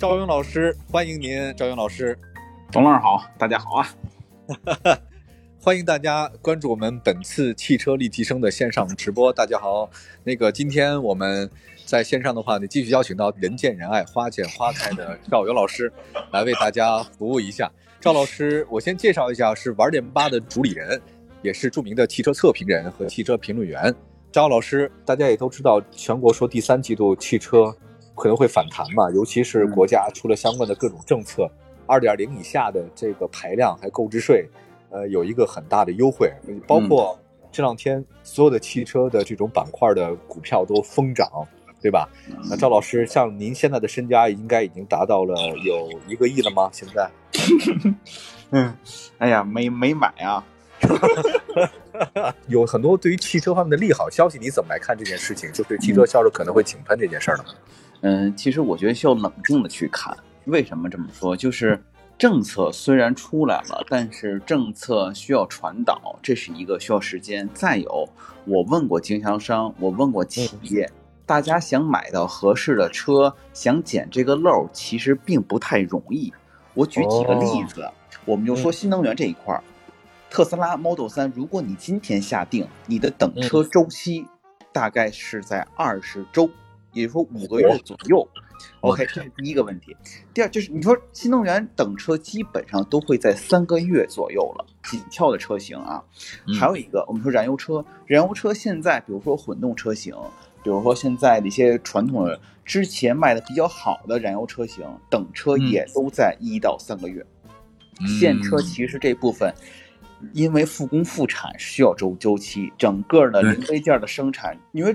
赵勇老师，欢迎您，赵勇老师，董老师好，大家好啊！欢迎大家关注我们本次汽车立体声的线上直播。大家好，那个今天我们在线上的话呢，继续邀请到人见人爱、花见花开的赵勇老师 来为大家服务一下。赵老师，我先介绍一下，是玩点吧的主理人，也是著名的汽车测评人和汽车评论员。赵老师，大家也都知道，全国说第三季度汽车可能会反弹嘛，尤其是国家出了相关的各种政策，二点零以下的这个排量还购置税，呃，有一个很大的优惠，包括这两天所有的汽车的这种板块的股票都疯涨，对吧？那赵老师，像您现在的身家应该已经达到了有一个亿了吗？现在？嗯，哎呀，没没买啊。有很多对于汽车方面的利好消息，你怎么来看这件事情？就是汽车销售可能会井喷这件事儿呢？嗯，其实我觉得需要冷静的去看。为什么这么说？就是政策虽然出来了，但是政策需要传导，这是一个需要时间。再有，我问过经销商，我问过企业，大家想买到合适的车，想捡这个漏，其实并不太容易。我举几个例子，我们就说新能源这一块儿。特斯拉 Model 三，如果你今天下定，你的等车周期大概是在二十周，也就是说五个月左右。OK，这是第一个问题。第二就是你说新能源等车基本上都会在三个月左右了，紧俏的车型啊。还有一个，我们说燃油车，燃油车现在比如说混动车型，比如说现在的一些传统的之前卖的比较好的燃油车型，等车也都在一到三个月。现车其实这部分。因为复工复产需要周周期，整个的零配件的生产，因为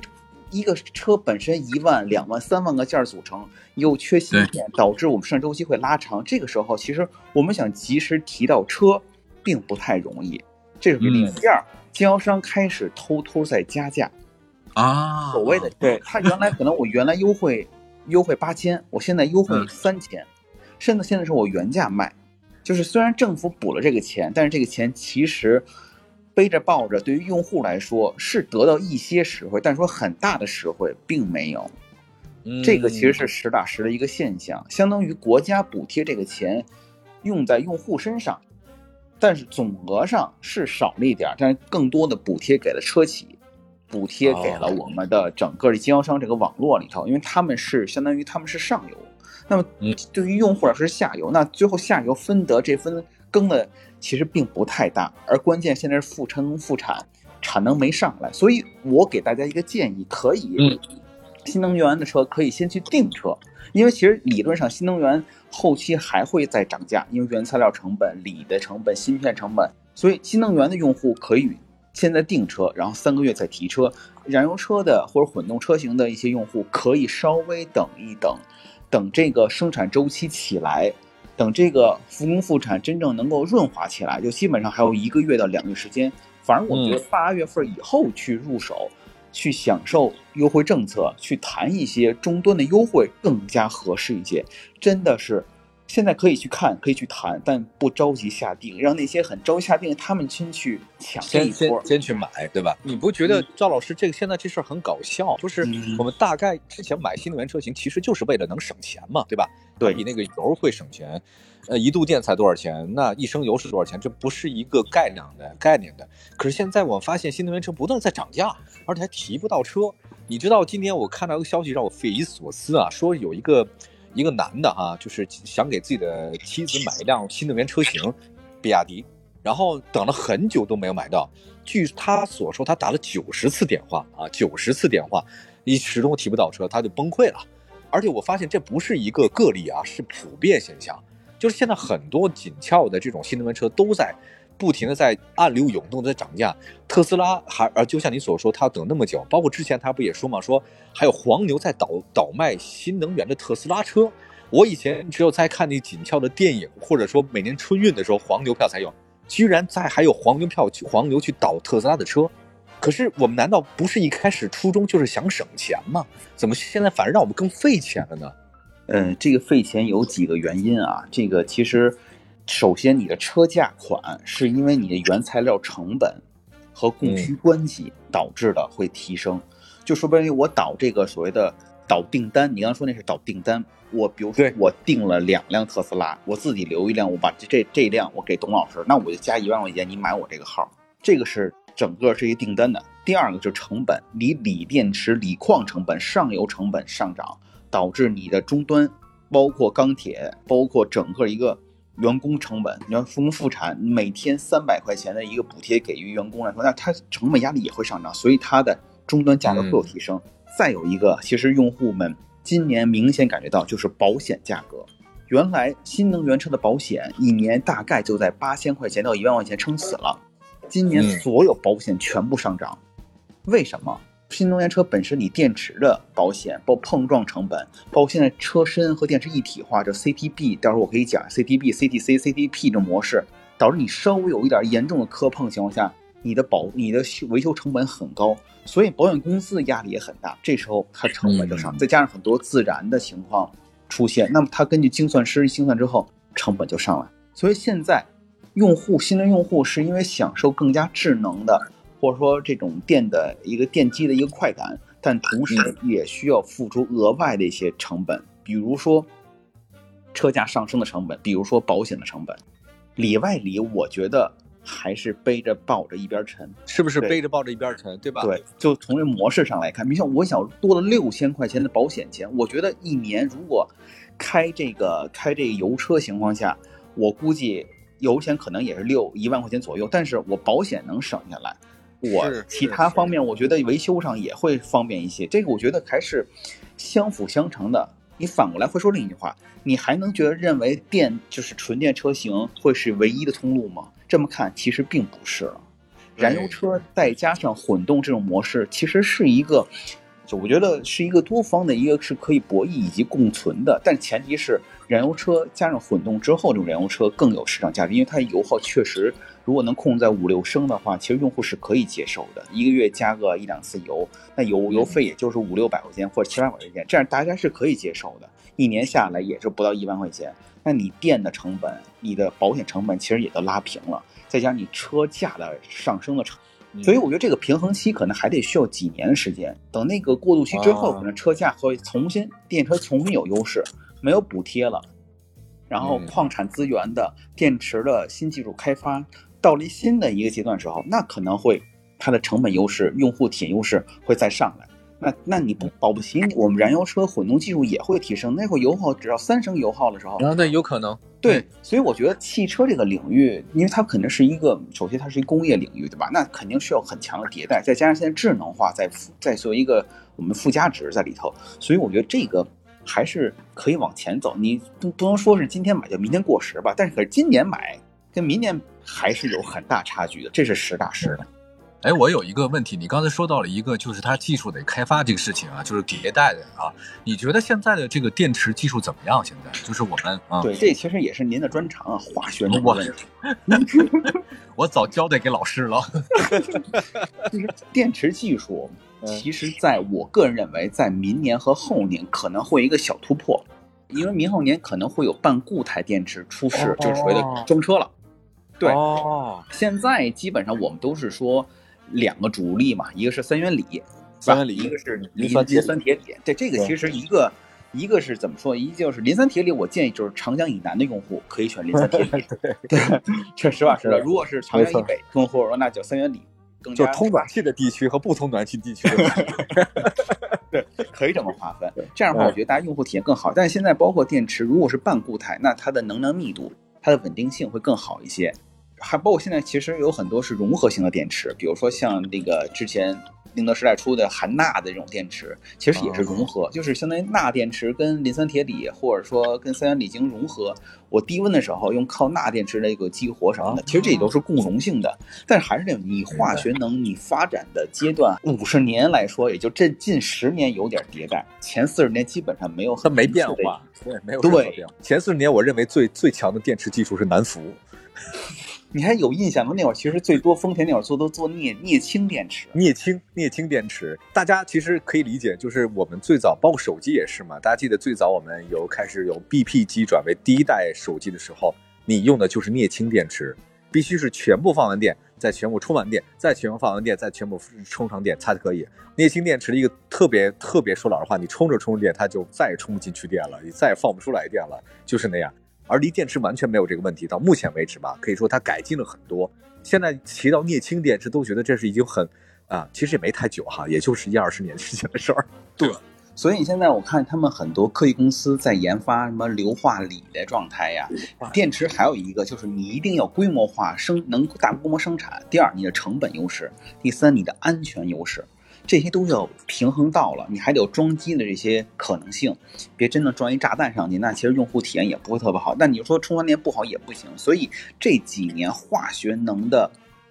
一个车本身一万、两万、三万个件组成，又缺芯片，导致我们生产周期会拉长。这个时候，其实我们想及时提到车，并不太容易。这是第一。第二，经销商开始偷偷在加价啊，所谓的对他原来可能我原来优惠 优惠八千，我现在优惠三千，甚至现在是我原价卖。就是虽然政府补了这个钱，但是这个钱其实背着抱着，对于用户来说是得到一些实惠，但说很大的实惠并没有。这个其实是实打实的一个现象，相当于国家补贴这个钱用在用户身上，但是总额上是少了一点，但是更多的补贴给了车企，补贴给了我们的整个的经销商这个网络里头，因为他们是相当于他们是上游。那么，对于用户来说是下游，那最后下游分得这分羹的其实并不太大，而关键现在是复成复产，产能没上来，所以我给大家一个建议，可以，新能源的车可以先去订车，因为其实理论上新能源后期还会再涨价，因为原材料成本、锂的成本、芯片成本，所以新能源的用户可以现在订车，然后三个月再提车，燃油车的或者混动车型的一些用户可以稍微等一等。等这个生产周期起来，等这个复工复产真正能够润滑起来，就基本上还有一个月到两个月时间。反正我觉得八月份以后去入手，去享受优惠政策，去谈一些终端的优惠更加合适一些。真的是。现在可以去看，可以去谈，但不着急下定，让那些很着急下定，他们先去抢先先先去买，对吧？你不觉得赵老师这个现在这事儿很搞笑？就是我们大概之前买新能源车型，其实就是为了能省钱嘛，对吧？对，比那个油会省钱。呃，一度电才多少钱？那一升油是多少钱？这不是一个概量的概念的。可是现在我发现新能源车不断在涨价，而且还提不到车。你知道今天我看到一个消息让我匪夷所思啊，说有一个。一个男的哈，就是想给自己的妻子买一辆新能源车型，比亚迪，然后等了很久都没有买到。据他所说，他打了九十次电话啊，九十次电话，一始终提不到车，他就崩溃了。而且我发现这不是一个个例啊，是普遍现象，就是现在很多紧俏的这种新能源车都在。不停的在暗流涌动，在涨价。特斯拉还而就像你所说，他要等那么久。包括之前他不也说嘛，说还有黄牛在倒倒卖新能源的特斯拉车。我以前只有在看那紧俏的电影，或者说每年春运的时候，黄牛票才有。居然在还有黄牛票去黄牛去倒特斯拉的车。可是我们难道不是一开始初衷就是想省钱吗？怎么现在反而让我们更费钱了呢？嗯，这个费钱有几个原因啊。这个其实。首先，你的车价款是因为你的原材料成本和供需关系导致的会提升。就说白了，我导这个所谓的导订单，你刚刚说那是导订单。我比如说我订了两辆特斯拉，我自己留一辆，我把这这这辆我给董老师，那我就加一万块钱，你买我这个号，这个是整个这些订单的。第二个就是成本，你锂电池、锂矿成本、上游成本上涨，导致你的终端，包括钢铁，包括整个一个员工成本，你要复工复产，每天三百块钱的一个补贴给予员工来说，那它成本压力也会上涨，所以它的终端价格会有提升。再有一个，其实用户们今年明显感觉到就是保险价格。原来新能源车的保险一年大概就在八千块钱到一万块钱撑死了，今年嗯所有保险全部上涨，为什么？新能源车本身你电池的保险，包括碰撞成本，包括现在车身和电池一体化，这 CTB，到时候我可以讲 CTB、CTC、CTP 这模式，导致你稍微有一点严重的磕碰情况下，你的保你的维修成本很高，所以保险公司的压力也很大。这时候它成本就上，嗯再加上很多自燃的情况出现，那么它根据精算师精算之后，成本就上来。所以现在用户新的用户是因为享受更加智能的，或者说这种电的一个电机的一个快感，但同时也需要付出额外的一些成本，比如说车价上升的成本，比如说保险的成本，里外里我觉得还是背着抱着一边沉。是不是背着抱着一边沉，对吧？对，就从这模式上来看，你像我想多了六千块钱的保险钱，我觉得一年如果开这个开这个油车情况下，我估计油钱可能也是六一万块钱左右，但是我保险能省下来，我其他方面我觉得维修上也会方便一些，这个我觉得还是相辅相成的。你反过来会说另一句话，你还能觉得认为电就是纯电车型会是唯一的通路吗？这么看其实并不是了。燃油车再加上混动这种模式，其实是一个，就我觉得是一个多方的一个是可以博弈以及共存的，但前提是燃油车加上混动之后，这种燃油车更有市场价值，因为它油耗确实如果能控制在五六升的话，其实用户是可以接受的，一个月加个一两次油，那油油费也就是五六百块钱或者七八百块钱，这样大家是可以接受的，一年下来也是不到一万块钱，那你电的成本、你的保险成本其实也都拉平了。再加上你车价的上升的成，嗯所以我觉得这个平衡期可能还得需要几年的时间。等那个过渡期之后，啊可能车价会重新电车重新有优势，没有补贴了，然后嗯矿产资源的、电池的新技术开发到了新的一个阶段时候，那可能会它的成本优势、用户体验优势会再上来。那那你不保不齐，我们燃油车混动技术也会提升。那会油耗只要三升油耗的时候，啊，那有可能。对，所以我觉得汽车这个领域，因为它肯定是一个，首先它是一工业领域，对吧？那肯定需要很强的迭代，再加上现在智能化在附在作为一个我们附加值在里头，所以我觉得这个还是可以往前走。你不不能说是今天买就明天过时吧，但是可是今年买跟明年还是有很大差距的，这是实打实的。哎，我有一个问题，你刚才说到了一个，就是它技术得开发这个事情啊，就是迭代的啊。你觉得现在的这个电池技术怎么样？现在就是我们啊，对，这其实也是您的专长啊，化学这个我问题。我早交代给老师了。就是电池技术，嗯其实在我个人认为，在明年和后年可能会有一个小突破，因为明后年可能会有半固态电池出世，哦就是所谓的装车了。对哦，现在基本上我们都是说两个主力嘛，一个是三元锂，三元锂一个是磷磷酸铁锂酸铁锂。对，这个其实一个一个是怎么说？一就是磷酸铁锂，我建议就是长江以南的用户可以选磷酸铁锂。对，这实话实说。如果是长江以北用户，那就三元锂更加就通暖气的地区和不通暖气地区的 对，可以这么划分。这样的话，嗯我觉得大家用户体验更好。但是现在包括电池，如果是半固态，那它的能量密度、它的稳定性会更好一些。还包括现在其实有很多是融合型的电池，比如说像那个之前宁德时代出的含钠的这种电池，其实也是融合，就是相当于钠电池跟磷酸铁锂或者说跟三元锂进行融合。我低温的时候用靠钠电池的一个激活什么的，其实这也都是共融性的。但是还是那种，你化学能你发展的阶段五十年来说，也就这近十年有点迭代，前四十年基本上没有它没很明确的变化，对，没有任何对变化。前四十年，我认为最最强的电池技术是南孚，你还有印象吗？那会儿其实最多丰田那会儿做都做镍镍氢电池，镍氢镍氢电池。大家其实可以理解，就是我们最早，包括手机也是嘛。大家记得最早我们有开始由 BP 机转为第一代手机的时候，你用的就是镍氢电池，必须是全部放完电，再全部充完电，再全部放完电，再全部充上电，它就可以。镍氢电池的一个特别特别说老实话，你充着充着电，它就再也充不进去电了，你再也放不出来电了，就是那样。而锂电池完全没有这个问题，到目前为止吧，可以说它改进了很多。现在提到镍氢电池，都觉得这是已经很啊，其实也没太久哈，也就是一二十年之前的事儿。对，所以现在我看他们很多科技公司在研发什么硫化锂的状态呀。电池还有一个就是你一定要规模化生，能大规模生产。第二，你的成本优势；第三，你的安全优势。这些都要平衡到了，你还得有装机的这些可能性，别真的装一炸弹上去，那其实用户体验也不会特别好。但你说充完电不好也不行，所以这几年化学能的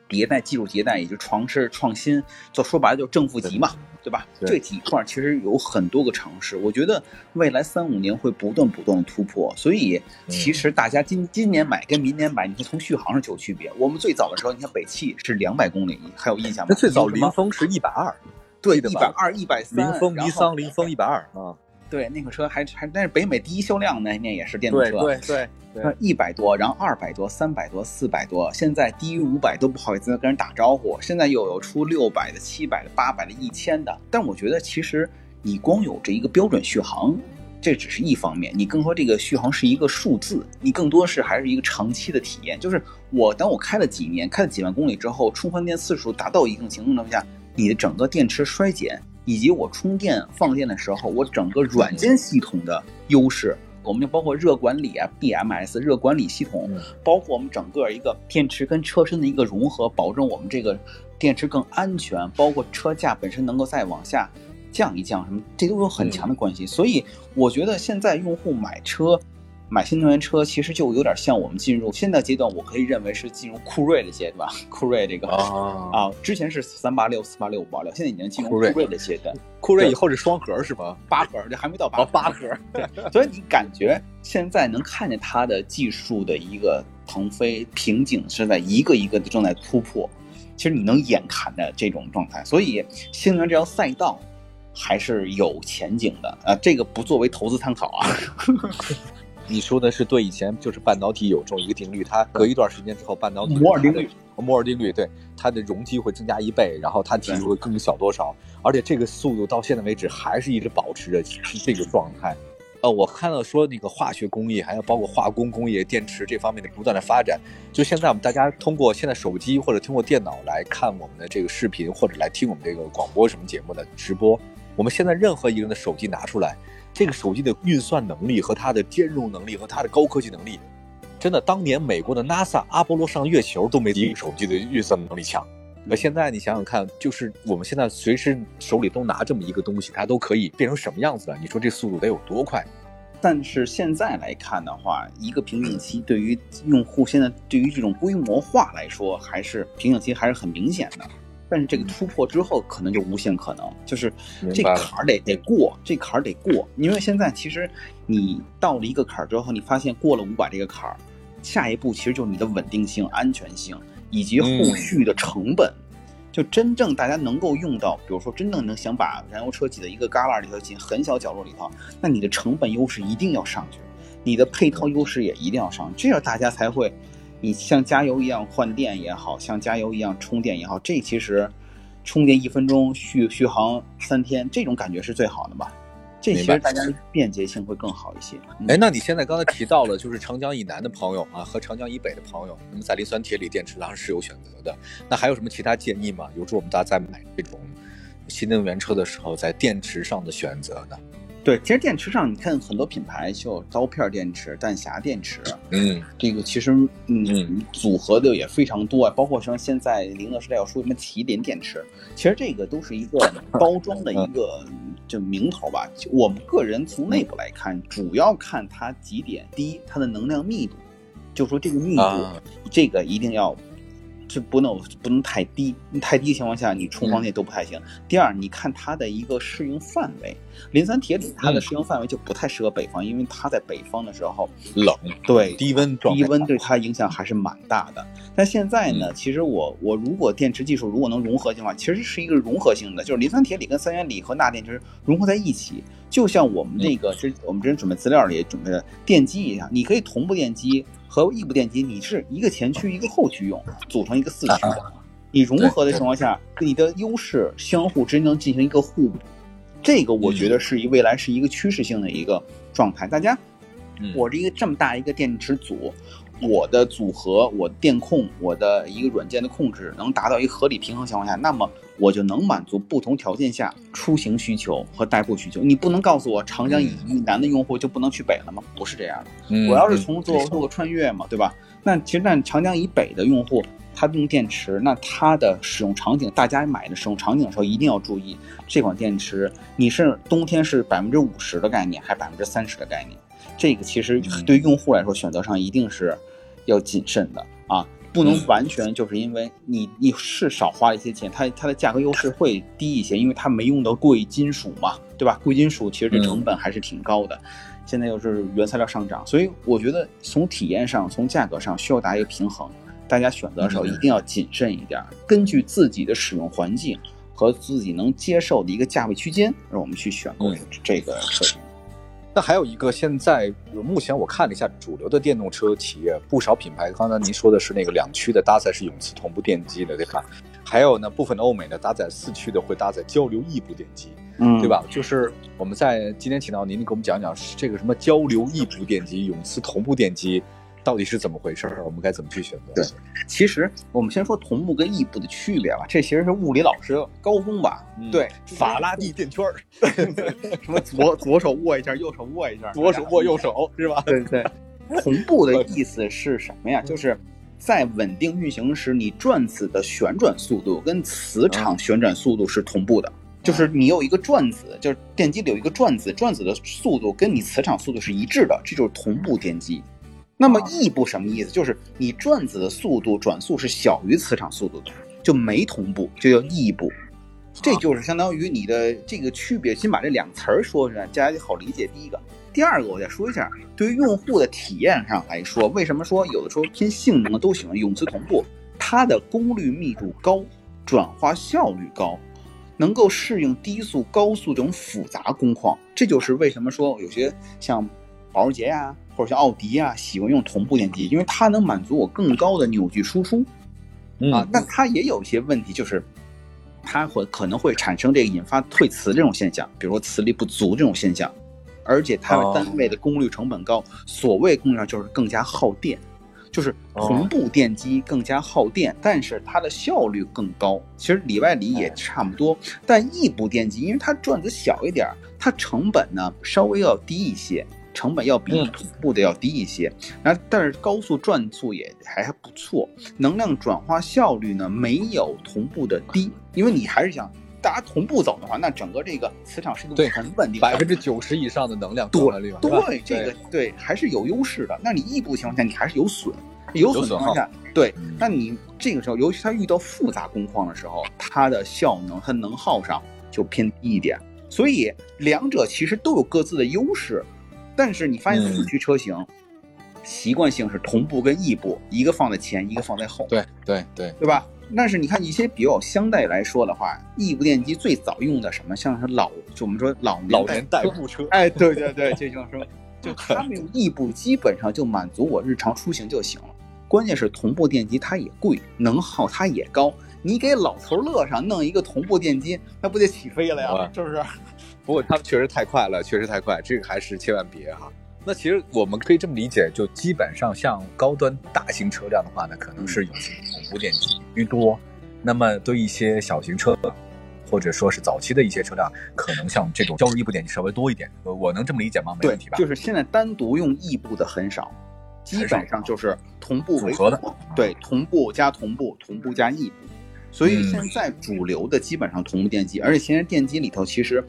迭代、技术迭代以及尝试创新，就说白了就是正负极嘛，对吧？这几块其实有很多个尝试，我觉得未来三五年会不断不断的突破。所以其实大家今今年买跟明年买，你看从续航上就有区别。我们最早的时候，你看北汽是两百公里，还有印象吗？那最早林峰是一百二。对，一百二、一百三，林峰、尼桑、林峰一百二啊。对，那个车还还，但是北美第一销量那那也是电动车，对对对，一百多，然后二百多、三百多、四百多，现在低于五百都不好意思跟人打招呼。现在又有出六百的、七百的、八百的、一千的。但我觉得其实你光有这一个标准续航，这只是一方面，你更说这个续航是一个数字，你更多是还是一个长期的体验。就是我当我开了几年，开了几万公里之后，充换电次数达到一定情况下。你的整个电池衰减，以及我充电放电的时候，我整个软件系统的优势，我们就包括热管理啊，BMS 热管理系统，包括我们整个一个电池跟车身的一个融合，保证我们这个电池更安全，包括车架本身能够再往下降一降，什么这都有很强的关系。所以我觉得现在用户买车。买新能源车其实就有点像我们进入现在阶段，我可以认为是进入酷睿的阶段。酷睿这个啊，之前是三八六、四八六、五八六，现在已经进入酷睿的阶段。酷睿 以后是双核是吧？八核，这还没到八八核。对，所以你感觉现在能看见它的技术的一个腾飞瓶颈是在一个一个的正在突破，其实你能眼看的这种状态。所以新能源这条赛道还是有前景的啊，这个不作为投资参考啊。你说的是对，以前就是半导体有这么一个定律，它隔一段时间之后，半导体摩尔定律，摩尔定律，对它的容积会增加一倍，然后它体积会更小多少，而且这个速度到现在为止还是一直保持着是这个状态。呃，我看到说那个化学工艺，还有包括化工工业、电池这方面的不断的发展，就现在我们大家通过现在手机或者通过电脑来看我们的这个视频，或者来听我们这个广播什么节目的直播，我们现在任何一个人的手机拿出来。这个手机的运算能力和它的兼容能力和它的高科技能力，真的，当年美国的 NASA 阿波罗上月球都没一个手机的运算能力强。那现在你想想看，就是我们现在随时手里都拿这么一个东西，它都可以变成什么样子了？你说这速度得有多快？但是现在来看的话，一个瓶颈期对于用户现在对于这种规模化来说，还是瓶颈期还是很明显的。但是这个突破之后，可能就无限可能，就是这坎儿得得过，这坎儿得过。因为现在其实你到了一个坎儿之后，你发现过了五百这个坎儿，下一步其实就是你的稳定性、安全性以及后续的成本。就真正大家能够用到，比如说真正能想把燃油车挤在一个旮旯里头，挤很小角落里头，那你的成本优势一定要上去，你的配套优势也一定要上，这样大家才会。你像加油一样换电也好像加油一样充电也好，这其实充电一分钟续续航三天，这种感觉是最好的吧？这其实大家便捷性会更好一些。哎，那你现在刚才提到了，就是长江以南的朋友啊和长江以北的朋友，那么在磷酸铁锂电池上是有选择的。那还有什么其他建议吗？比如说我们大家在买这种新能源车的时候，在电池上的选择呢？对，其实电池上你看很多品牌就刀片电池、弹匣电池，嗯，这个其实嗯组合的也非常多啊，包括像现在宁德时代要说什么麒麟电池，其实这个都是一个 包装的一个就名头吧。我们个人从内部来看，主要看它几点：第一，它的能量密度，就说这个密度，这个一定要。是不能不能太低，太低的情况下，你充放电都不太行。第二，你看它的一个适用范围，磷酸铁锂它的适用范围就不太适合北方，因为它在北方的时候冷，对低温低温对它影响还是蛮大的。但现在呢，其实我我如果电池技术如果能融合的话，其实是一个融合性的，就是磷酸铁锂跟三元锂和钠电池融合在一起，就像我们那个之我们之前准备资料里准备的电机一样，你可以同步电机。和异步电机，你是一个前驱一个后驱用，组成一个四驱的，你融合的情况下，你的优势相互之间能进行一个互补，这个我觉得是一未来是一个趋势性的一个状态。大家，嗯。我这一个这么大一个电池组，我的组合、我的电控、我的一个软件的控制能达到一个合理平衡情况下，那么我就能满足不同条件下出行需求和代步需求。你不能告诉我长江以以南的用户就不能去北了吗？不是这样的。嗯我要是从做嗯做个穿越嘛，对吧？那其实那长江以北的用户，他用电池，那它的使用场景，大家买的使用场景的时候一定要注意，这款电池你是冬天是百分之五十的概念，还百分之三十的概念？这个其实嗯对用户来说，选择上一定是要谨慎的啊，不能嗯完全就是因为你你是少花了一些钱，它它的价格优势会低一些，因为它没用到贵金属嘛，对吧？贵金属其实这成本还是挺高的。现在又是原材料上涨，所以我觉得从体验上、从价格上需要达一个平衡。大家选择的时候嗯一定要谨慎一点，根据自己的使用环境和自己能接受的一个价位区间，让我们去选购嗯这个车型。那还有一个，现在目前我看了一下主流的电动车企业，不少品牌，刚才您说的是那个两驱的搭载是永磁同步电机的，对吧？还有呢，部分的欧美呢搭载四驱的会搭载交流异步电机，嗯对？吧？就是我们在今天请到您，您给我们讲讲这个什么交流异步电机、永磁同步电机到底是怎么回事儿？我们该怎么去选择？对其实我们先说同步跟异步的区别吧，这其实是物理老师高中吧？嗯对，法拉第电圈儿，什么左左手握一下，右手握一下，左手握右手是吧？对对，同步的意思是什么呀？就是在稳定运行时，你转子的旋转速度跟磁场旋转速度是同步的。就是你有一个转子，就是电机里有一个转子，转子的速度跟你磁场速度是一致的，这就是同步电机。那么啊异步什么意思？就是你转子的速度转速是小于磁场速度的，就没同步，就叫异步。这就是相当于你的这个区别。先把这两词儿说出来，大家就好理解。第一个，第二个，我再说一下，对于用户的体验上来说，为什么说有的时候偏性能的都喜欢用磁同步？它的功率密度高，转化效率高，能够适应低速、高速这种复杂工况。这就是为什么说有些像保时捷呀、或者像奥迪啊、喜欢用同步电机，因为它能满足我更高的扭矩输出。嗯啊，那它也有一些问题，就是它会可能会产生这个引发退磁这种现象，比如说磁力不足这种现象，而且它哦的单位的功率成本高，所谓功率上就是更加耗电，就是哦同步电机更加耗电，但是它的效率更高。其实里外里也差不多，但异步电机因为它转子小一点儿，它成本呢稍微要低一些。成本要比嗯。同步的要低一些，然后但是高速转速也还还不错，能量转化效率呢没有同步的低，因为你还是想大家同步走的话，那整个这个磁场是对很稳定，百分之九十以上的能量转换率对这个对。还是有优势的。那你异步情况下，你还是有损，有损情况下，对嗯，那你这个时候，尤其它遇到复杂工况的时候，它的效能、和能耗上就偏低一点。所以两者其实都有各自的优势，但是你发现嗯四驱车型、习惯性是同步跟异步，一个放在前，一个放在后，对对对，对吧？但是你看一些比较相对来说的话，异步电机最早用的什么，像是老，就我们说老老年代步车，哎，对对对，这就是说，就他们用异步基本上就满足我日常出行就行了。关键是同步电机它也贵，能耗它也高。你给老头乐上弄一个同步电机，那不得起飞了呀？是不是？不过他们确实太快了，确实太快，这个还是千万别哈。那其实我们可以这么理解，就基本上像高端大型车辆的话呢，可能是有些同步电机居多。那么对一些小型车，或者说是早期的一些车辆，可能像这种交流异步电机稍微多一点。呃我能这么理解吗？没问题，吧？就是现在单独用异步的很少，基本上就是同步为组合的对，同步加同步，同步加异步。所以嗯现在主流的基本上同步电机，而且现在电机里头其实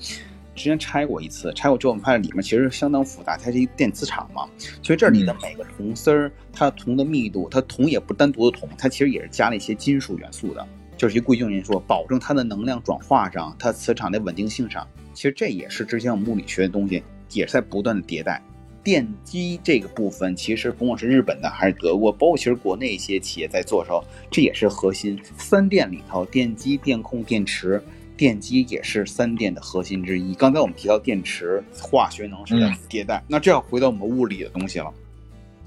之前拆过一次，拆过之后我们发现里面其实相当复杂，它是一个电磁场嘛，所以这里的嗯每个铜丝儿，它铜的密度，它铜也不单独的铜，它其实也是加了一些金属元素的，就是一些贵重元素，保证它的能量转化上，它磁场的稳定性上，其实这也是之前我们物理学的东西，也是在不断的迭代。电机这个部分，其实不管是日本的还是德国，包括其实国内一些企业在做的时候，这也是核心。三电里头，电机、电控、电池，电机也是三电的核心之一。刚才我们提到电池化学能是在嗯迭代，那这要回到我们物理的东西了。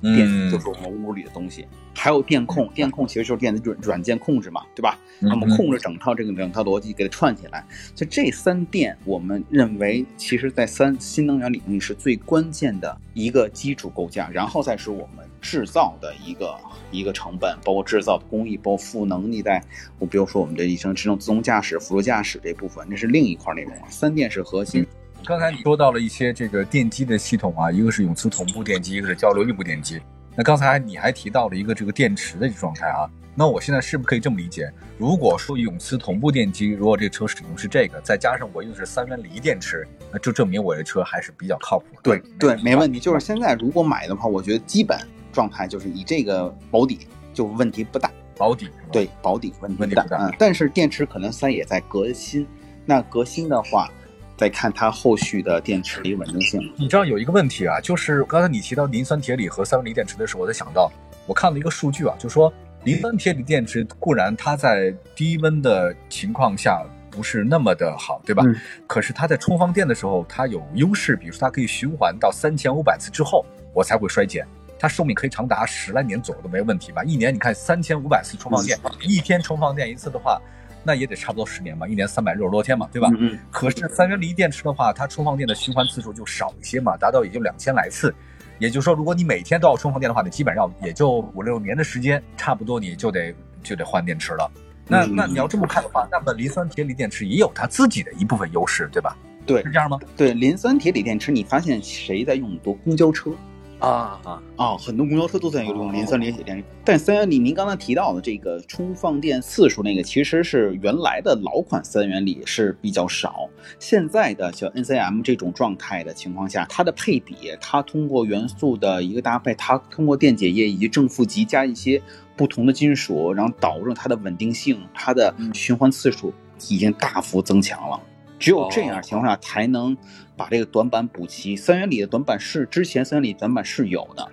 电嗯就是我们物理的东西，还有电控，电控其实就是电子软软件控制嘛，对吧？嗯那么控制整套这个整套逻辑给它串起来，就这三电，我们认为其实在三新能源领域是最关键的一个基础构架，然后再是我们制造的一个一个成本，包括制造的工艺，包括赋能力在，我比如说我们的一生智能自动驾驶、辅助驾驶这部分，那是另一块内容啊。三电是核心，刚才你说到了一些这个电机的系统啊，一个是永磁同步电机，一个是交流异步电机。那刚才你还提到了一个这个电池的状态啊，那我现在是不是可以这么理解？如果说永磁同步电机，如果这个车使用是这个，再加上我用的是三元锂电池，那就证明我这车还是比较靠谱的。对对，没问题。就是现在如果买的话，我觉得基本状态就是以这个保底就问题不大。保底？对，保底问题不大不嗯，但是电池可能三也在革新，那革新的话，再看它后续的电池的稳定性。你知道有一个问题啊，就是刚才你提到磷酸铁锂和三元锂电池的时候，我在想到，我看了一个数据啊，就说磷酸铁锂电池固然它在低温的情况下不是那么的好，对吧？嗯可是它在充放电的时候，它有优势，比如说它可以循环到三千五百次之后，我才会衰减。它寿命可以长达十来年左右都没问题吧？一年你看三千五百次充放电，一天充放电一次的话，那也得差不多十年吧，一年三百六十多天嘛，对吧？嗯嗯，可是三元锂电池的话，它充放电的循环次数就少一些嘛，达到也就两千来次。也就是说，如果你每天都要充放电的话，你基本上也就五六年的时间，差不多你就得就得换电池了。那嗯那你要这么看的话，那么磷酸铁锂电池也有它自己的一部分优势，对吧？对是这样吗？对，磷酸铁锂电池，你发现谁在用多？公交车啊。啊，啊、很多公交车都在用磷酸铁锂电池。但三元锂，您刚才提到的这个充放电次数，那个其实是原来的老款三元锂是比较少。现在的像 NCM 这种状态的情况下，它的配比，它通过元素的一个搭配，它通过电解液以及正负极加一些不同的金属，然后导致它的稳定性、它的循环次数已经大幅增强了。只有这样情况下，才能把这个短板补齐。三元锂的短板是之前三元锂短板是有的，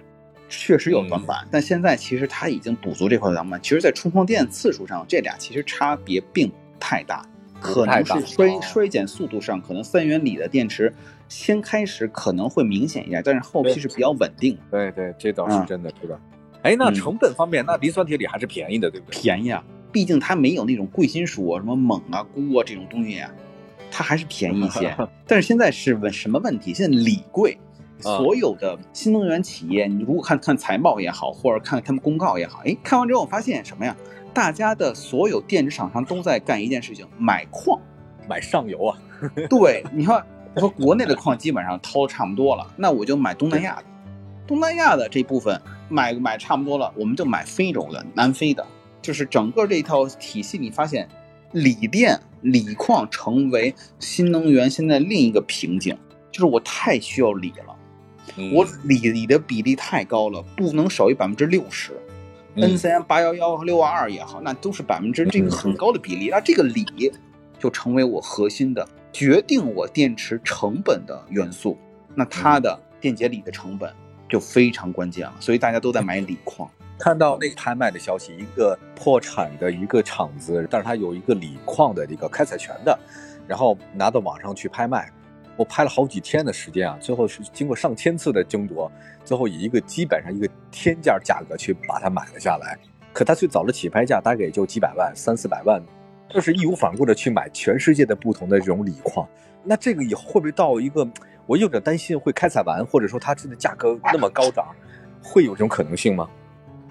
确实有短板，但现在其实它已经补足这块短板。其实，在充放电次数上，这俩其实差别并不太大，可能是衰哦衰减速度上，可能三元锂的电池先开始可能会明显一点，但是后期是比较稳定，对对，这倒是真的，对吧？哎，那嗯成本方面，那磷酸铁锂还是便宜的，对不对？便宜啊。毕竟它没有那种贵金属啊，什么锰啊、钴啊这种东西啊，它还是便宜一些。但是现在是问什么问题？现在锂贵，啊所有的新能源企业，你如果看看财报也好，或者看他们公告也好，哎，看完之后我发现什么呀？大家的所有电池厂商都在干一件事情，买矿。买上游啊，对，你看，我说国内的矿基本上掏的差不多了，那我就买东南亚的，东南亚的这部分买买差不多了，我们就买非洲的、南非的，就是整个这套体系，你发现锂电、锂矿成为新能源现在另一个瓶颈，就是我太需要锂了，嗯我锂锂的比例太高了，不能少于百分之六十。嗯 N 三八幺幺六二二也好，那都是百分之这个很高的比例。那这个锂就成为我核心的决定我电池成本的元素，那它的电解锂的成本就非常关键了。所以大家都在买锂矿。看到那个拍卖的消息，一个破产的一个厂子，但是它有一个锂矿的这个开采权的，然后拿到网上去拍卖，我拍了好几天的时间啊，最后是经过上千次的争夺，最后以一个基本上一个天价价格去把它买了下来。可它最早的起拍价大概也就几百万，三四百万，就是义无反顾的去买全世界的不同的这种锂矿。那这个以后会不会到一个，我有点担心会开采完，或者说它真的价格那么高涨，会有这种可能性吗？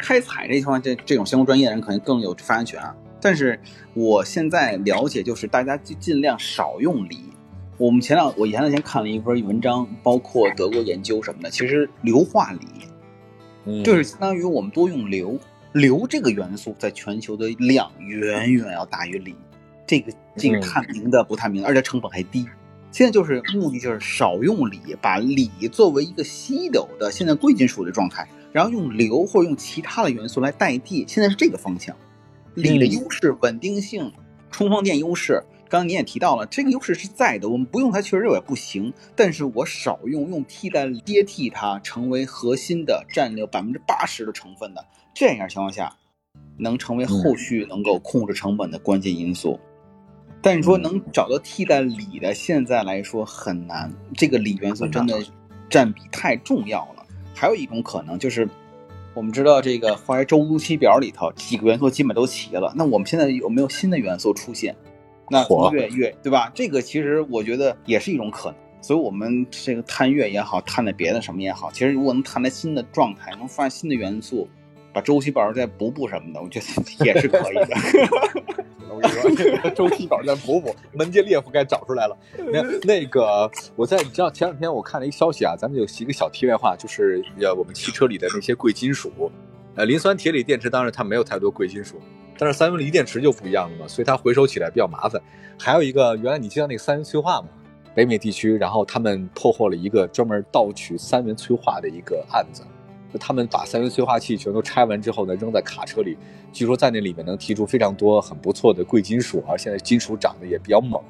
开采这方面，这这种相关专业的人可能更有发言权啊。但是我现在了解，就是大家尽尽量少用锂。我们前两我前两天看了一篇文章，包括德国研究什么的，其实硫化锂嗯就是相当于我们多用硫，硫这个元素在全球的量远远要大于锂，这个这个嗯探明的不探明的，而且成本还低。现在就是目的就是少用锂，把锂作为一个稀有的现在贵金属的状态，然后用硫或者用其他的元素来代替。现在是这个方向，锂的嗯优势、稳定性、充放电优势，刚刚你也提到了，这个优势是在的，我们不用它确实也不行，但是我少用，用替代接替它，成为核心的占了百分之八十的成分的，这样情况下，能成为后续能够控制成本的关键因素。但是说能找到替代锂的，现在来说很难，这个锂元素真的占比太重要了。还有一种可能就是我们知道这个化学周期表里头几个元素基本都齐了，那我们现在有没有新的元素出现？那月月对吧？这个其实我觉得也是一种可能。所以，我们这个探月也好，探的别的什么也好，其实如果能探来新的状态，能发现新的元素，把周期表再补补什么的，我觉得也是可以的。我跟你说，周期表再补补，门捷列夫该找出来了。那那个，我在你知道前两天我看了一个消息啊，咱们有一个小题外话，就是呃，我们汽车里的那些贵金属，呃，磷酸铁锂电池，当然它没有太多贵金属，但是三元锂电池就不一样了嘛，所以它回收起来比较麻烦。还有一个，原来你知道那个三元催化吗？北美地区，然后他们破获了一个专门盗取三元催化的一个案子。他们把三元催化器全都拆完之后呢，扔在卡车里，据说在那里面能提出非常多很不错的贵金属，而现在金属涨得也比较猛。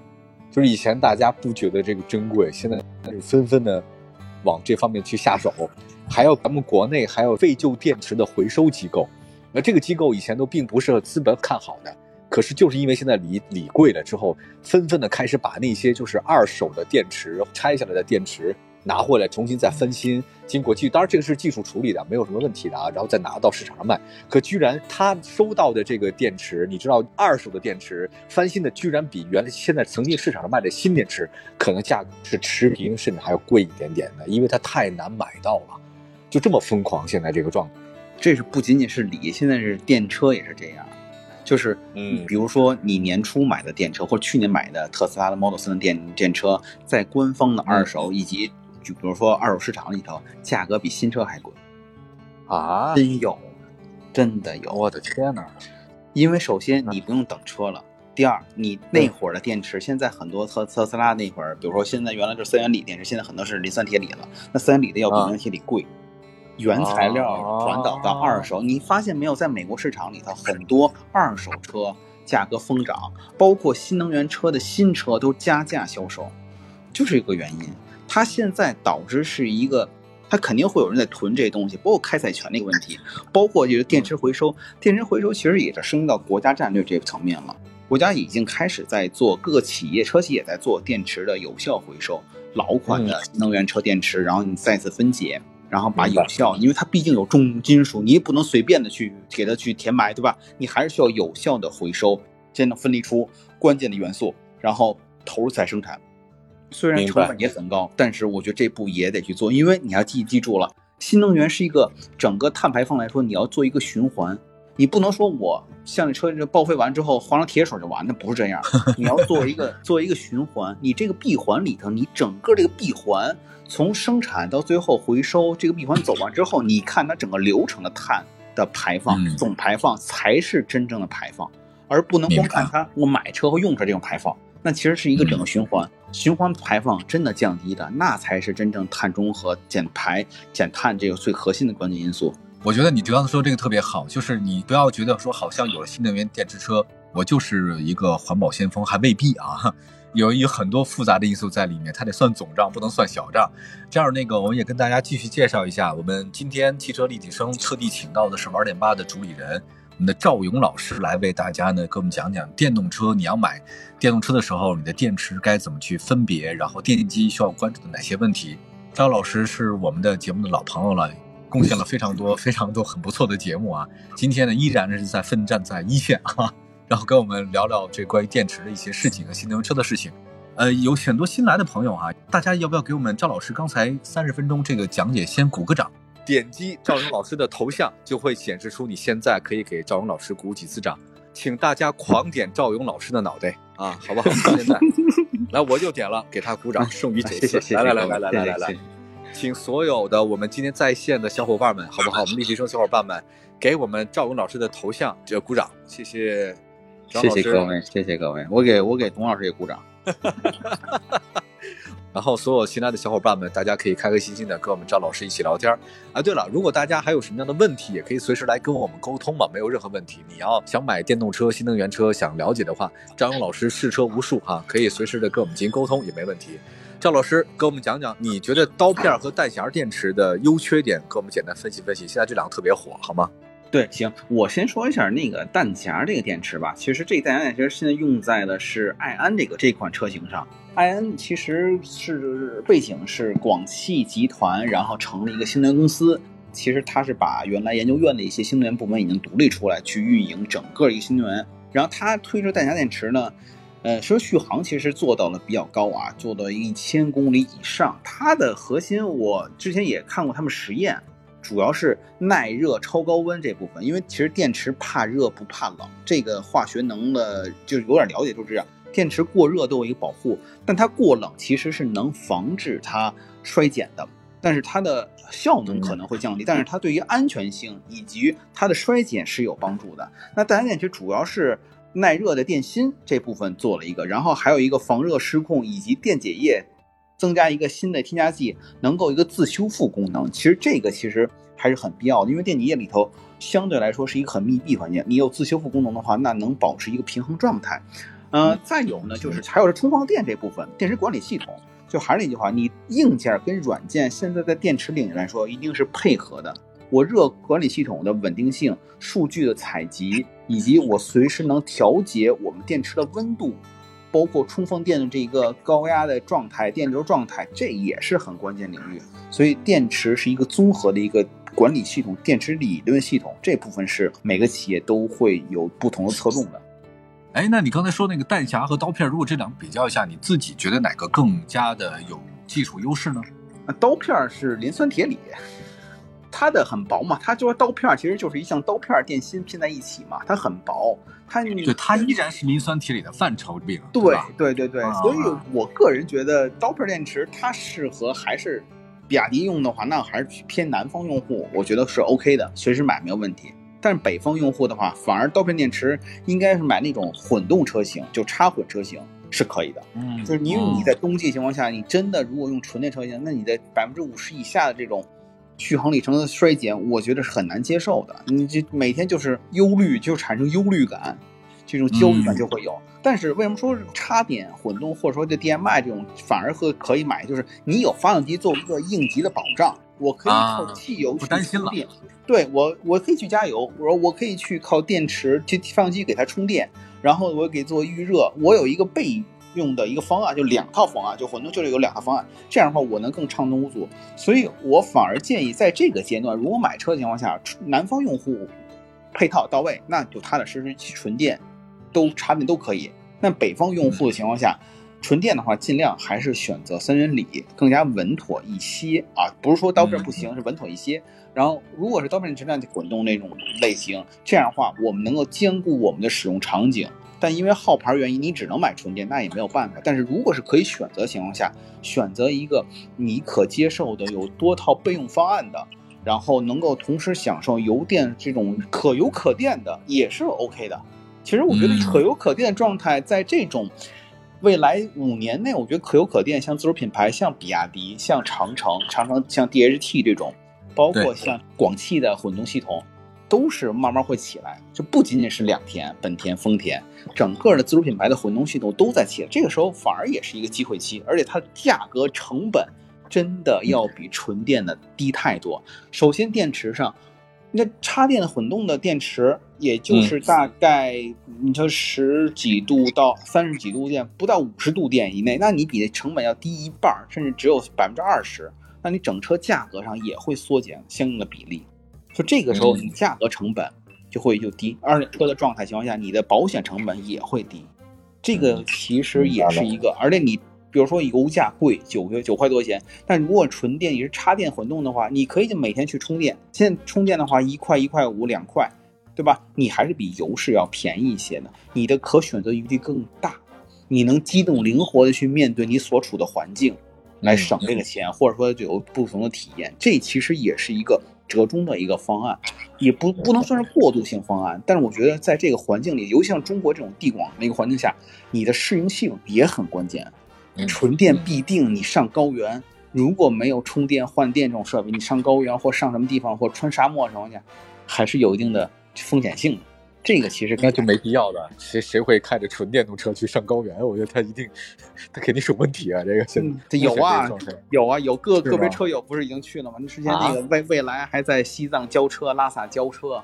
就是以前大家不觉得这个珍贵，现在纷纷的往这方面去下手。还有咱们国内还有废旧电池的回收机构，那这个机构以前都并不是资本看好的。可是就是因为现在锂锂贵了之后，纷纷的开始把那些就是二手的电池拆下来的电池拿回来重新再翻新，经过技，当然这个是技术处理的，没有什么问题的啊，然后再拿到市场上卖。可居然他收到的这个电池，你知道二手的电池翻新的居然比原来现在曾经市场上卖的新电池可能价格是持平，甚至还要贵一点点的，因为它太难买到了，就这么疯狂，现在这个状态。这是不仅仅是锂，现在是电车也是这样。就是，嗯比如说你年初买的电车，或者去年买的特斯拉的 Model 3的电电车，在官方的二手以及就比如说二手市场里头，价格比新车还贵，啊真有，真的有。我的天哪！因为首先你不用等车了，第二，你那会儿的电池，现在很多特特斯拉那会儿，比如说现在原来就是三元锂电池，现在很多是磷酸铁锂了，那三元锂的要比啊磷酸铁锂贵。原材料哦转导到二手，你发现没有？在美国市场里头，很多二手车价格疯涨，包括新能源车的新车都加价销售，就是一个原因。它现在导致是一个，它肯定会有人在囤这些东西，包括开采权那个问题，包括就是电池回收。电池回收其实也是升到国家战略这个层面了。国家已经开始在做，各个企业车企也在做电池的有效回收，老款的新能源车电池，然后你再次分解。然后把有效，因为它毕竟有重金属，你也不能随便的去给它去填埋，对吧？你还是需要有效的回收，才能分离出关键的元素，然后投入再生产。虽然成本也很高，但是我觉得这步也得去做，因为你要记记住了，新能源是一个整个碳排放来说，你要做一个循环，你不能说我像这车这报废完之后换了铁水就完，那不是这样，你要做一个做一个循环，你这个闭环里头，你整个这个闭环。从生产到最后回收，这个闭环走完之后，你看它整个流程的碳的排放、嗯总排放才是真正的排放，而不能光看它我买车和用车这种排放。那其实是一个整个循环，循环排放真的降低的，那才是真正碳中和、减排、减碳这个最核心的关键因素。我觉得你刚才说这个特别好，就是你不要觉得说好像有了新能源电池车，我就是一个环保先锋，还未必啊。有有很多复杂的因素在里面，它得算总账，不能算小账。这样，那个我们也跟大家继续介绍一下，我们今天汽车立体声特地请到的是玩点吧的主理人，我我们的赵勇老师来为大家呢给我们讲讲电动车，你要买电动车的时候，你的电池该怎么去分别，然后电机需要关注的哪些问题。赵老师是我们的节目的老朋友了。贡献了非常多、非常多很不错的节目啊！今天呢，依然是在奋战在一线啊，然后跟我们聊聊这关于电池的一些事情和新能源车的事情。呃，有很多新来的朋友哈、大家要不要给我们赵老师刚才三十分钟这个讲解先鼓个掌？点击赵勇老师的头像，就会显示出你现在可以给赵勇老师鼓几次掌。请大家狂点赵勇老师的脑袋啊，好不好？现在来，我就点了，给他鼓掌，剩余九次。来来来来来来来请所有的我们今天在线的小伙伴们，好不好？我们立体声小伙伴们，给我们赵勇老师的头像这鼓掌，谢谢。谢谢各位，谢谢各位，我给我给董老师也鼓掌。然后所有新来的小伙伴们，大家可以开开心心的跟我们赵老师一起聊天儿啊。对了，如果大家还有什么样的问题，也可以随时来跟我们沟通嘛，没有任何问题。你要想买电动车、新能源车，想了解的话，张勇老师试车无数哈、可以随时的跟我们进行沟通也没问题。赵老师给我们讲讲，你觉得刀片和弹匣电池的优缺点，给我们简单分析分析。现在这两个特别火，好吗？对，行，我先说一下那个弹夹这个电池吧。其实这弹夹电池现在用在的是爱安这个这款车型上。爱恩其实是背景是广汽集团，然后成立一个新能源公司，其实它是把原来研究院的一些新能源部门已经独立出来去运营整个一个新能源。然后它推出氮镓电池呢，呃，说续航其实做到了比较高啊，做到一千公里以上。它的核心我之前也看过他们实验，主要是耐热、超高温这部分。因为其实电池怕热不怕冷，这个化学能的就有点了解，就是这样。电池过热都有一个保护，但它过冷其实是能防止它衰减的。但是它的效能可能会降低，但是它对于安全性以及它的衰减是有帮助的。那氮镓电池主要是耐热的电芯这部分做了一个，然后还有一个防热失控以及电解液增加一个新的添加剂，能够一个自修复功能。其实这个其实还是很必要的，因为电解液里头相对来说是一个很密闭环境，你有自修复功能的话，那能保持一个平衡状态。嗯，再有呢，就是还有是充放电这部分，电池管理系统。就还是那句话，你硬件跟软件现在在电池领域来说一定是配合的。我热管理系统的稳定性、数据的采集，以及我随时能调节我们电池的温度，包括充放电的这一个高压的状态、电流状态，这也是很关键领域。所以电池是一个综合的一个管理系统，电池理论系统这部分是每个企业都会有不同的侧重的。哎，那你刚才说那个弹匣和刀片，如果这两个比较一下，你自己觉得哪个更加的有技术优势呢？啊，刀片是磷酸铁锂，它的很薄嘛，它就是刀片，其实就是一像刀片电芯拼在一起嘛，它很薄，它对它依然是磷酸铁锂的范畴里了。对对对对，所以我个人觉得刀片电池它适合还是比亚迪用的话，那还是偏南方用户，我觉得是 OK 的，随时买没有问题。但是北方用户的话，反而刀片电池应该是买那种混动车型，就插混车型是可以的。嗯，就是因为你在冬季情况下，你真的如果用纯电车型，那你的百分之五十以下的这种续航里程的衰减，我觉得是很难接受的。你这每天就是忧虑，就产生忧虑感，这种焦虑感就会有。但是为什么说插电混动或者说这 DMI 这种反而会可以买？就是你有发动机作为一个应急的保障。我可以靠汽油去充电，对我，我可以去加油。我说我可以去靠电池，去发动机给它充电，然后我给做预热。我有一个备用的一个方案，就两套方案，就混动就是有两套方案。这样的话，我能更畅通无阻。所以我反而建议，在这个阶段，如果买车的情况下，南方用户配套到位，那就踏踏实实去纯电，都产品都可以。那北方用户的情况下，纯电的话，尽量还是选择三元锂更加稳妥一些啊，不是说刀片不行，是稳妥一些。然后，如果是刀片电池混动那种类型，这样的话，我们能够兼顾我们的使用场景。但因为号牌原因，你只能买纯电，那也没有办法。但是如果是可以选择情况下，选择一个你可接受的、有多套备用方案的，然后能够同时享受油电这种可油可电的，也是 OK 的。其实我觉得可油可电状态在这种。未来五年内，我觉得可有可电，像自主品牌，像比亚迪，像长城，长城像 DHT 这种，包括像广汽的混动系统，都是慢慢会起来。就不仅仅是两田、本田、丰田，整个的自主品牌的混动系统都在起来。这个时候反而也是一个机会期，而且它的价格成本真的要比纯电的低太多。首先，电池上。那插电的混动的电池，也就是大概你说十几度到三十几度电，不到五十度电以内，那你比成本要低一半，甚至只有百分之二十，那你整车价格上也会缩减相应的比例。就这个时候，你价格成本就会就低，而且车的状态情况下，你的保险成本也会低。这个其实也是一个，而且你。比如说油价贵九块九块多钱，但如果纯电也是插电混动的话，你可以就每天去充电。现在充电的话一块一块五两块，对吧？你还是比油是要便宜一些的，你的可选择余地更大，你能机动灵活的去面对你所处的环境，来省这个钱，或者说有不同的体验。这其实也是一个折中的一个方案，也不不能算是过渡性方案。但是我觉得在这个环境里，尤其像中国这种地广那个环境下，你的适应性也很关键。纯电必定你上高原，如果没有充电换电这种设备，你上高原或上什么地方或穿沙漠什么的，还是有一定的风险性的。这个其实那就没必要的。谁谁会开着纯电动车去上高原？我觉得他一定，他肯定是有问题啊。这个现在有啊，有啊，有个个别车友不是已经去了吗？那之前那个未未来还在西藏交车，拉萨交车。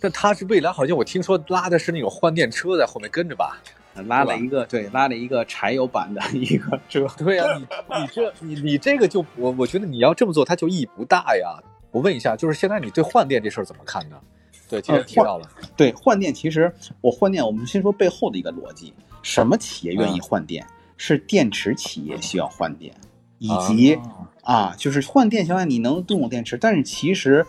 但他是未来，好像我听说拉的是那种换电车在后面跟着吧。拉了一个对，拉了一个柴油版的 一个车。对呀，你你这你你这个就我我觉得你要这么做，它就意义不大呀。我问一下，就是现在你对换电这事儿怎么看呢？对，今天提到了，对换电，其实我换电，我们先说背后的一个逻辑：什么企业愿意换电？是电池企业需要换电，以及啊，就是换电情况下你能动用电池，但是其实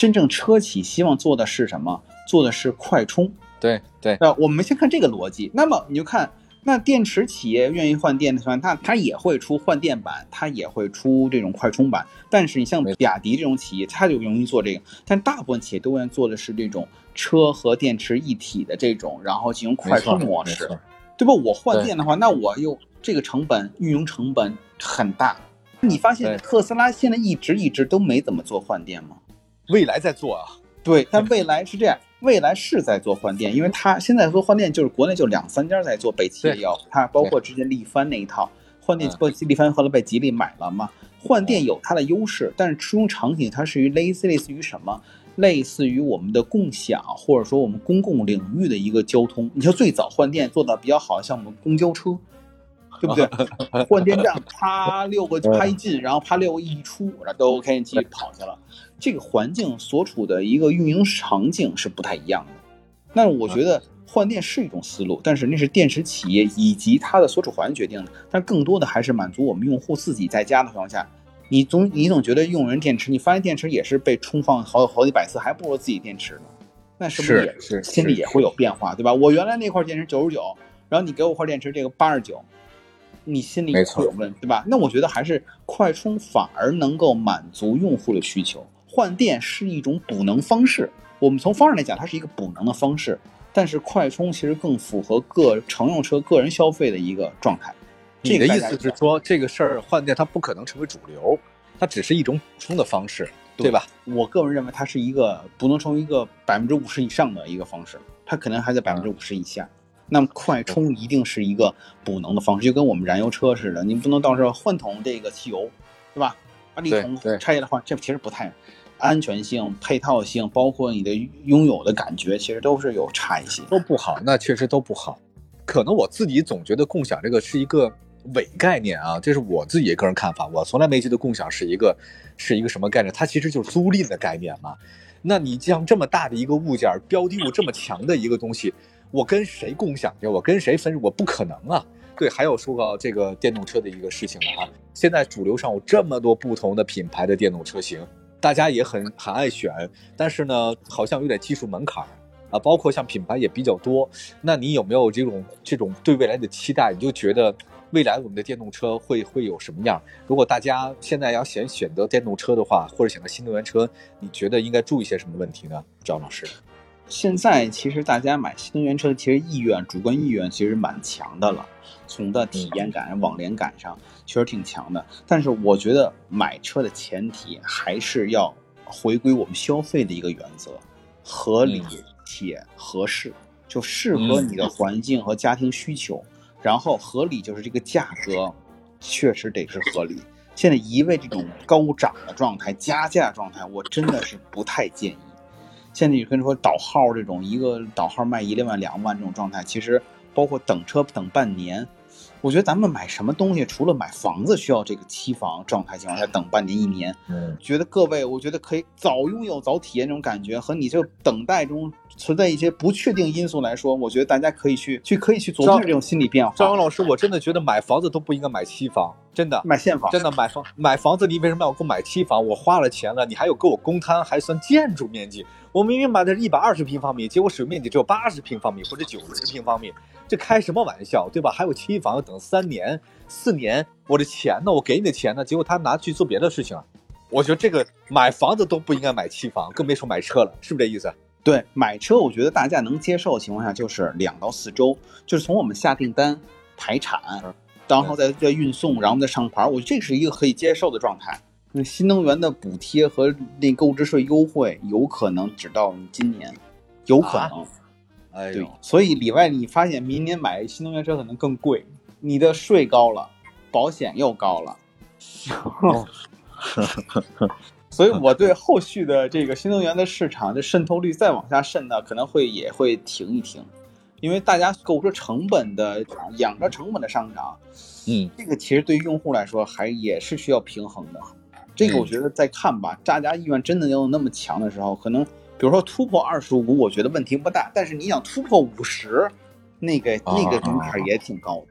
真正车企希望做的是什么？做的是快充。对对，那，我们先看这个逻辑。那么你就看，那电池企业愿意换电的情况下，它它也会出换电版，它也会出这种快充版。但是你像比亚迪这种企业，它就容易做这个。但大部分企业都愿意做的是这种车和电池一体的这种，然后进行快充模式，对吧？我换电的话，那我又这个成本运营成本很大。你发现特斯拉现在一直一直都没怎么做换电吗？未来在做啊。对，但未来是这样。未来是在做换电，因为它现在做换电就是国内就两三家在做，北汽也有，它包括之前力帆那一套换电，不力帆后来被吉利买了嘛。换电有它的优势，但是初中场景它是于类似类似于什么？类似于我们的共享或者说我们公共领域的一个交通。你说最早换电做的比较好，像我们公交车，对不对？换电站啪六个啪一进，然后啪六个一出，然后都 OK，你继续跑去了。这个环境所处的一个运营场景是不太一样的，那我觉得换电是一种思路，但是那是电池企业以及它的所处环境决定的，但更多的还是满足我们用户自己在家的情况下，你总你总觉得用人电池，你发现电池也是被充放好好几百次，还不如自己电池呢，那是不是也是心里也会有变化，对吧？我原来那块电池九十九，然后你给我块电池这个八十九，你心里会有问，对吧？那我觉得还是快充反而能够满足用户的需求。换电是一种补能方式，我们从方式来讲，它是一个补能的方式。但是快充其实更符合个乘用车个人消费的一个状态。你的意思是说，这个事儿换电它不可能成为主流，它只是一种补充的方式，对吧？我个人认为它是一个不能成为一个百分之五十以上的一个方式，它可能还在百分之五十以下。那么快充一定是一个补能的方式，就跟我们燃油车似的，你不能到时候换桶这个汽油，对吧？把里桶拆下来换，这其实不太。安全性、配套性，包括你的拥有的感觉，其实都是有差异性，都不好。那确实都不好。可能我自己总觉得共享这个是一个伪概念啊，这是我自己个人看法。我从来没觉得共享是一个是一个什么概念，它其实就是租赁的概念嘛。那你像这么大的一个物件，标的物这么强的一个东西，我跟谁共享去？我跟谁分？我不可能啊。对，还有说到这个电动车的一个事情了啊。现在主流上有这么多不同的品牌的电动车型。大家也很很爱选，但是呢，好像有点技术门槛啊，包括像品牌也比较多。那你有没有这种这种对未来的期待？你就觉得未来我们的电动车会会有什么样？如果大家现在要选选择电动车的话，或者选择新能源车，你觉得应该注意些什么问题呢？赵老师，现在其实大家买新能源车，其实意愿主观意愿其实蛮强的了。从的体验感、网联感上确实挺强的，但是我觉得买车的前提还是要回归我们消费的一个原则：合理且合适，就适合你的环境和家庭需求。然后合理就是这个价格确实得是合理。现在一味这种高涨的状态、加价状态，我真的是不太建议。现在你跟你说倒号这种，一个倒号卖一万两万这种状态，其实包括等车等半年。我觉得咱们买什么东西，除了买房子需要这个期房状态情况下等半年一年，嗯，觉得各位，我觉得可以早拥有早体验这种感觉，和你这等待中存在一些不确定因素来说，我觉得大家可以去去可以去琢磨这种心理变化。张勇老师，我真的觉得买房子都不应该买期房，真的买现房，真的买房买房子，你为什么要给我买期房？我花了钱了，你还有给我公摊，还算建筑面积。我明明买的是一百二十平方米，结果使用面积只有八十平方米或者九十平方米，这开什么玩笑，对吧？还有期房要等三年、四年，我的钱呢？我给你的钱呢？结果他拿去做别的事情了。我觉得这个买房子都不应该买期房，更别说买车了，是不是这意思？对，买车我觉得大家能接受的情况下就是两到四周，就是从我们下订单、排产，然后再再运送，然后再上牌，我觉得这是一个可以接受的状态。那新能源的补贴和那购置税优惠有可能只到今年，有可能。哎，对，所以里外你发现明年买新能源车可能更贵，你的税高了，保险又高了。所以我对后续的这个新能源的市场的渗透率再往下渗呢，可能会也会停一停，因为大家购车成本的养车成本的上涨，嗯，这个其实对于用户来说还也是需要平衡的。这个我觉得再看吧，大家意愿真的有那么强的时候，可能比如说突破二十五，我觉得问题不大。但是你想突破五十，那个那个门槛也挺高的。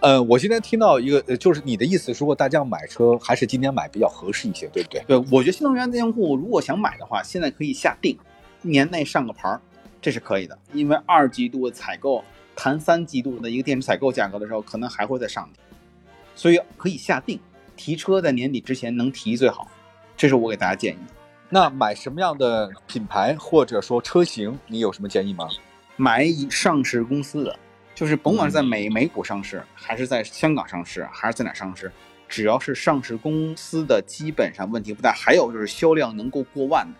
呃，我今天听到一个，呃，就是你的意思，如果大家买车，还是今年买比较合适一些，对不对？对，我觉得新能源的用户如果想买的话，现在可以下定，年内上个牌儿，这是可以的。因为二季度采购谈三季度的一个电池采购价格的时候，可能还会再上，所以可以下定。提车在年底之前能提最好，这是我给大家建议。那买什么样的品牌或者说车型，你有什么建议吗？买上市公司的。就是甭管是在美美股上市，还是在香港上市，还是在哪上市，只要是上市公司的，基本上问题不大。还有就是销量能够过万的，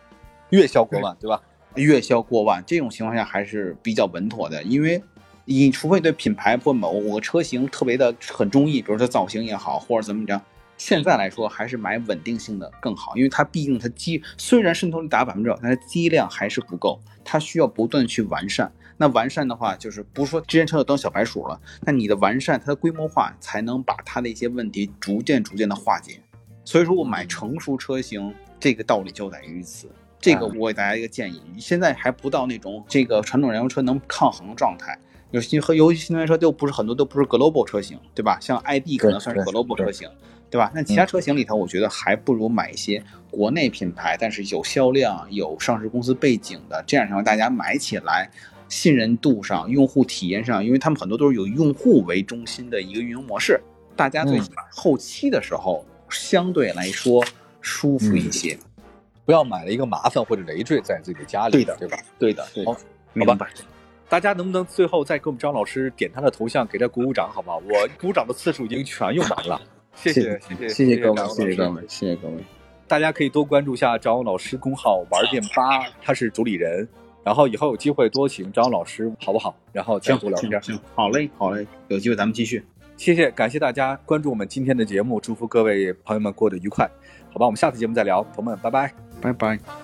月销过万，对吧？月销过万这种情况下还是比较稳妥的，因为你除非对品牌或某个车型特别的很中意，比如说造型也好，或者怎么着，现在来说还是买稳定性的更好，因为它毕竟它机虽然渗透率达百分之百，但是机量还是不够，它需要不断去完善。那完善的话，就是不是说之前车就当小白鼠了？那你的完善，它的规模化，才能把它的一些问题逐渐逐渐的化解。所以说我买成熟车型，这个道理就在于此。这个我给大家一个建议，你现在还不到那种这个传统燃油车能抗衡的状态。尤其和尤其新能源车都不是很多都不是 global 车型，对吧？像 ID 可能算是 global 车型，对吧？那其他车型里头，我觉得还不如买一些国内品牌，但是有销量、有上市公司背景的，这样让大家买起来。信任度上、用户体验上，因为他们很多都是有用户为中心的一个运营模式，大家最起码后期的时候相对来说舒服一些，不要买了一个麻烦或者累赘在自己的家里，对的，对吧？对的，好，好吧。大家能不能最后再给我们张老师点他的头像，给他鼓鼓掌，好不好？我鼓掌的次数已经全用完了，谢谢，谢谢，谢谢各位，谢谢各位，谢谢各位。大家可以多关注一下张老师公号“玩电吧”，他是主理人。然后以后有机会多请张老师，好不好？然后相互聊天。行，好嘞，好嘞，有机会咱们继续。谢谢，感谢大家关注我们今天的节目，祝福各位朋友们过得愉快。好吧，我们下次节目再聊，朋友们，拜拜，拜拜。